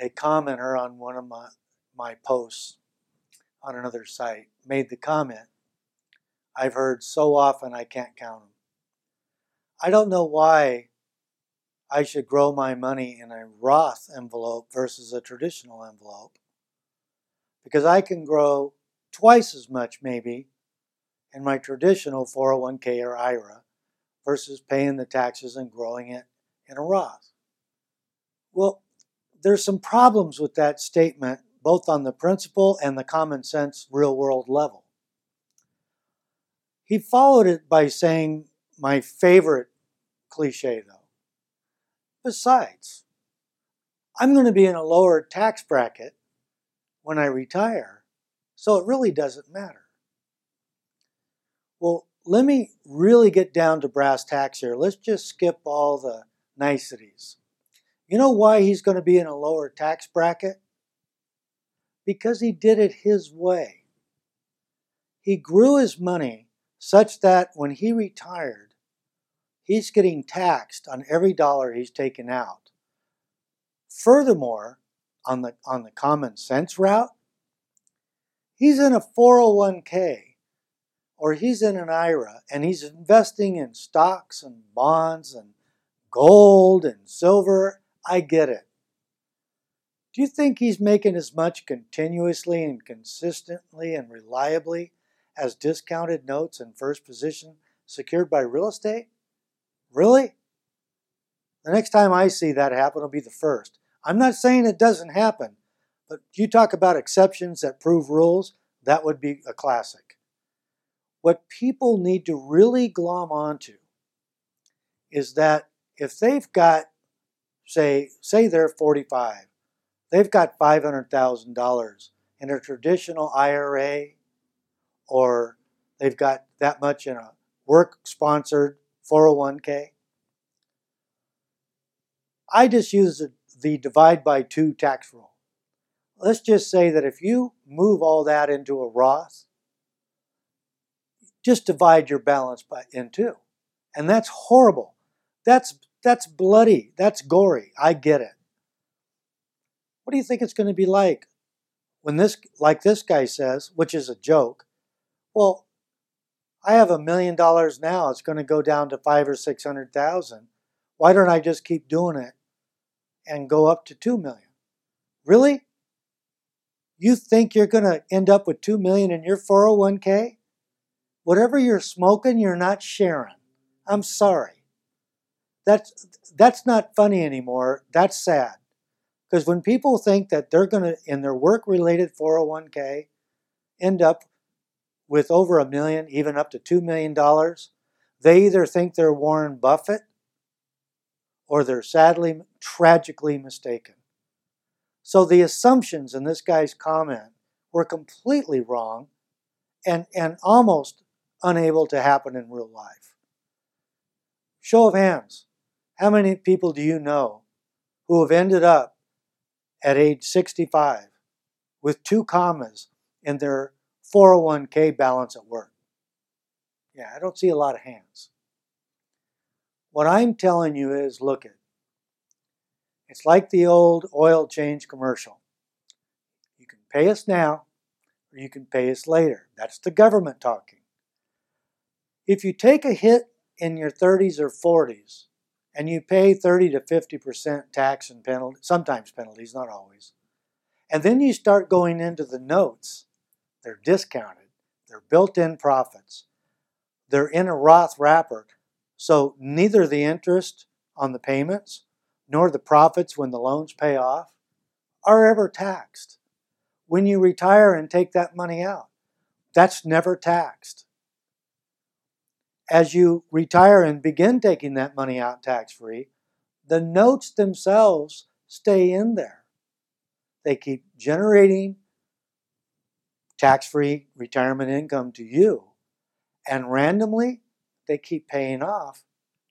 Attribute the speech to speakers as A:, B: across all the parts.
A: a commenter on one of my, my posts on another site made the comment I've heard so often I can't count them. I don't know why I should grow my money in a Roth envelope versus a traditional envelope because I can grow twice as much maybe in my traditional 401k or IRA versus paying the taxes and growing it in a Roth. Well, there's some problems with that statement, both on the principle and the common sense real world level. He followed it by saying, my favorite cliche though. Besides, I'm going to be in a lower tax bracket when I retire, so it really doesn't matter. Well, let me really get down to brass tacks here. Let's just skip all the niceties. You know why he's going to be in a lower tax bracket? Because he did it his way. He grew his money such that when he retired, he's getting taxed on every dollar he's taken out. Furthermore, on the, on the common sense route, he's in a 401k or he's in an IRA and he's investing in stocks and bonds and gold and silver, I get it. Do you think he's making as much continuously and consistently and reliably as discounted notes in first position secured by real estate? Really? The next time I see that happen will be the first. I'm not saying it doesn't happen, but you talk about exceptions that prove rules, that would be a classic. What people need to really glom onto is that if they've got, say, say they're 45, they've got $500,000 in a traditional IRA, or they've got that much in a work sponsored 401k. I just use the divide by two tax rule. Let's just say that if you move all that into a Roth, just divide your balance by in two. And that's horrible. That's that's bloody. That's gory. I get it. What do you think it's going to be like when this like this guy says, which is a joke? Well, I have a million dollars now. It's going to go down to five or six hundred thousand. Why don't I just keep doing it and go up to two million? Really? You think you're going to end up with two million in your 401k? Whatever you're smoking, you're not sharing. I'm sorry. That's, that's not funny anymore. That's sad. Because when people think that they're going to, in their work related 401k, end up with over a million, even up to $2 million, they either think they're Warren Buffett or they're sadly, tragically mistaken. So the assumptions in this guy's comment were completely wrong and, and almost unable to happen in real life. Show of hands. How many people do you know who have ended up at age 65 with two commas in their 401k balance at work? Yeah, I don't see a lot of hands. What I'm telling you is look it. It's like the old oil change commercial. You can pay us now or you can pay us later. That's the government talking. If you take a hit in your 30s or 40s and you pay 30 to 50% tax and penalty, sometimes penalties, not always, and then you start going into the notes, they're discounted, they're built in profits, they're in a Roth wrapper, so neither the interest on the payments nor the profits when the loans pay off are ever taxed. When you retire and take that money out, that's never taxed as you retire and begin taking that money out tax free, the notes themselves stay in there. They keep generating tax free retirement income to you, and randomly they keep paying off,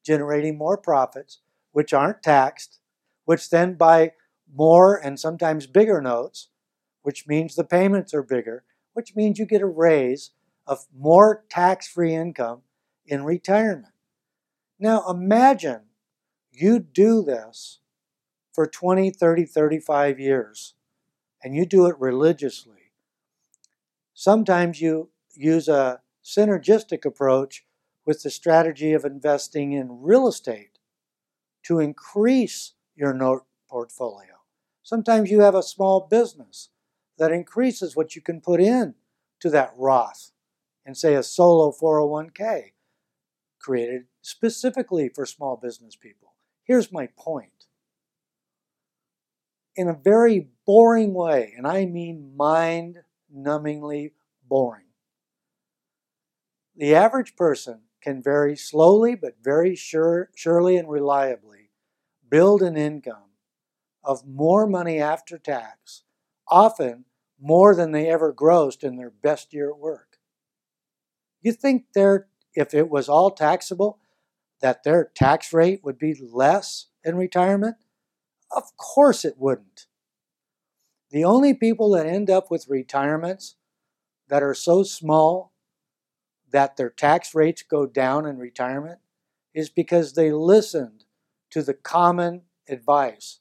A: generating more profits, which aren't taxed, which then buy more and sometimes bigger notes, which means the payments are bigger, which means you get a raise of more tax free income in retirement. Now imagine you do this for 20, 30, 35 years and you do it religiously, sometimes you use a synergistic approach with the strategy of investing in real estate to increase your note portfolio. Sometimes you have a small business that increases what you can put in to that Roth and say a solo 401k created specifically for small business people. Here's my point. In a very boring way, and I mean mind numbingly boring, the average person can very slowly but very sure, surely and reliably build an income of more money after tax, often more than they ever grossed in their best year at work. You think their if it was all taxable, that their tax rate would be less in retirement? Of course it wouldn't. The only people that end up with retirements that are so small that their tax rates go down in retirement is because they listened to the common advice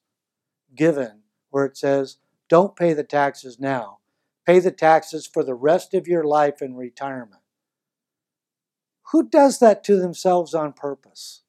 A: given where it says, don't pay the taxes now. Pay the taxes for the rest of your life in retirement. Who does that to themselves on purpose?